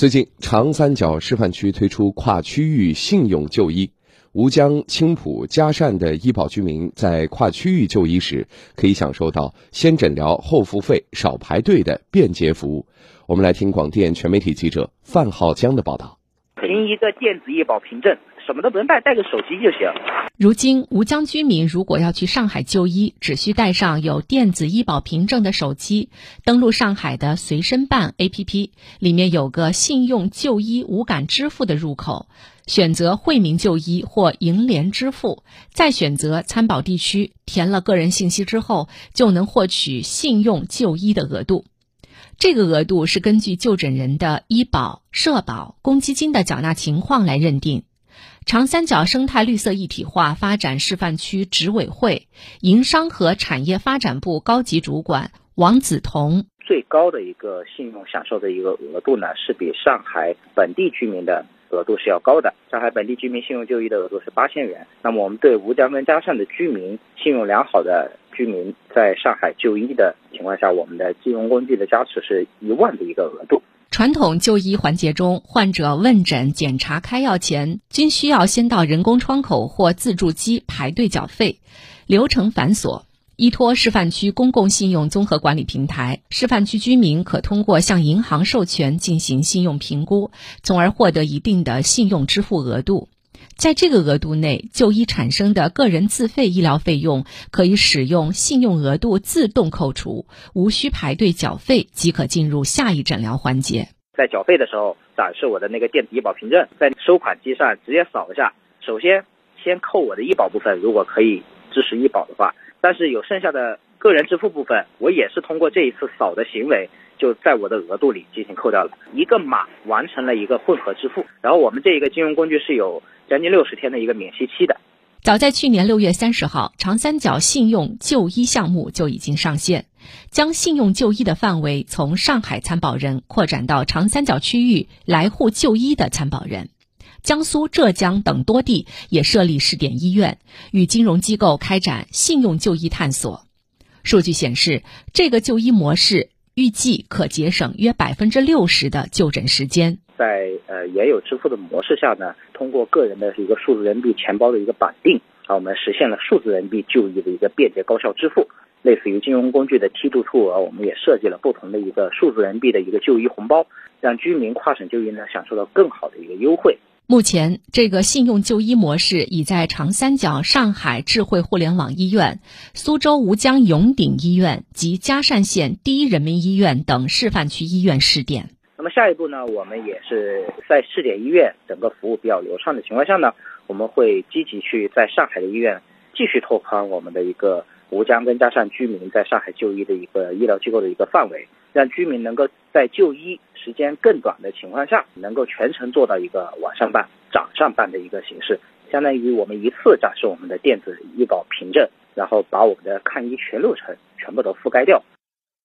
最近，长三角示范区推出跨区域信用就医，吴江、青浦、嘉善的医保居民在跨区域就医时，可以享受到先诊疗后付费、少排队的便捷服务。我们来听广电全媒体记者范浩江的报道。凭一个电子医保凭证。什么都不用带，带个手机就行。如今，吴江居民如果要去上海就医，只需带上有电子医保凭证的手机，登录上海的随身办 APP，里面有个信用就医无感支付的入口，选择惠民就医或银联支付，再选择参保地区，填了个人信息之后，就能获取信用就医的额度。这个额度是根据就诊人的医保、社保、公积金的缴纳情况来认定。长三角生态绿色一体化发展示范区执委会营商和产业发展部高级主管王子彤：最高的一个信用享受的一个额度呢，是比上海本地居民的额度是要高的。上海本地居民信用就医的额度是八千元。那么我们对吴江跟嘉善的居民信用良好的居民在上海就医的情况下，我们的金融工具的加持是一万的一个额度。传统就医环节中，患者问诊、检查、开药前，均需要先到人工窗口或自助机排队缴费，流程繁琐。依托示范区公共信用综合管理平台，示范区居民可通过向银行授权进行信用评估，从而获得一定的信用支付额度。在这个额度内，就医产生的个人自费医疗费用可以使用信用额度自动扣除，无需排队缴费即可进入下一诊疗环节。在缴费的时候，展示我的那个电子医保凭证，在收款机上直接扫一下。首先，先扣我的医保部分，如果可以支持医保的话，但是有剩下的个人支付部分，我也是通过这一次扫的行为。就在我的额度里进行扣掉了一个码，完成了一个混合支付。然后我们这一个金融工具是有将近六十天的一个免息期的。早在去年六月三十号，长三角信用就医项目就已经上线，将信用就医的范围从上海参保人扩展到长三角区域来沪就医的参保人。江苏、浙江等多地也设立试点医院，与金融机构开展信用就医探索。数据显示，这个就医模式。预计可节省约百分之六十的就诊时间。在呃原有支付的模式下呢，通过个人的一个数字人民币钱包的一个绑定，啊，我们实现了数字人民币就医的一个便捷高效支付。类似于金融工具的梯度兔额，我们也设计了不同的一个数字人民币的一个就医红包，让居民跨省就医呢享受到更好的一个优惠。目前，这个信用就医模式已在长三角上海智慧互联网医院、苏州吴江永鼎医院及嘉善县第一人民医院等示范区医院试点。那么下一步呢？我们也是在试点医院整个服务比较流畅的情况下呢，我们会积极去在上海的医院继续拓宽我们的一个吴江跟嘉善居民在上海就医的一个医疗机构的一个范围，让居民能够在就医。时间更短的情况下，能够全程做到一个晚上办、早上办的一个形式，相当于我们一次展示我们的电子医保凭证，然后把我们的看医全流程全部都覆盖掉。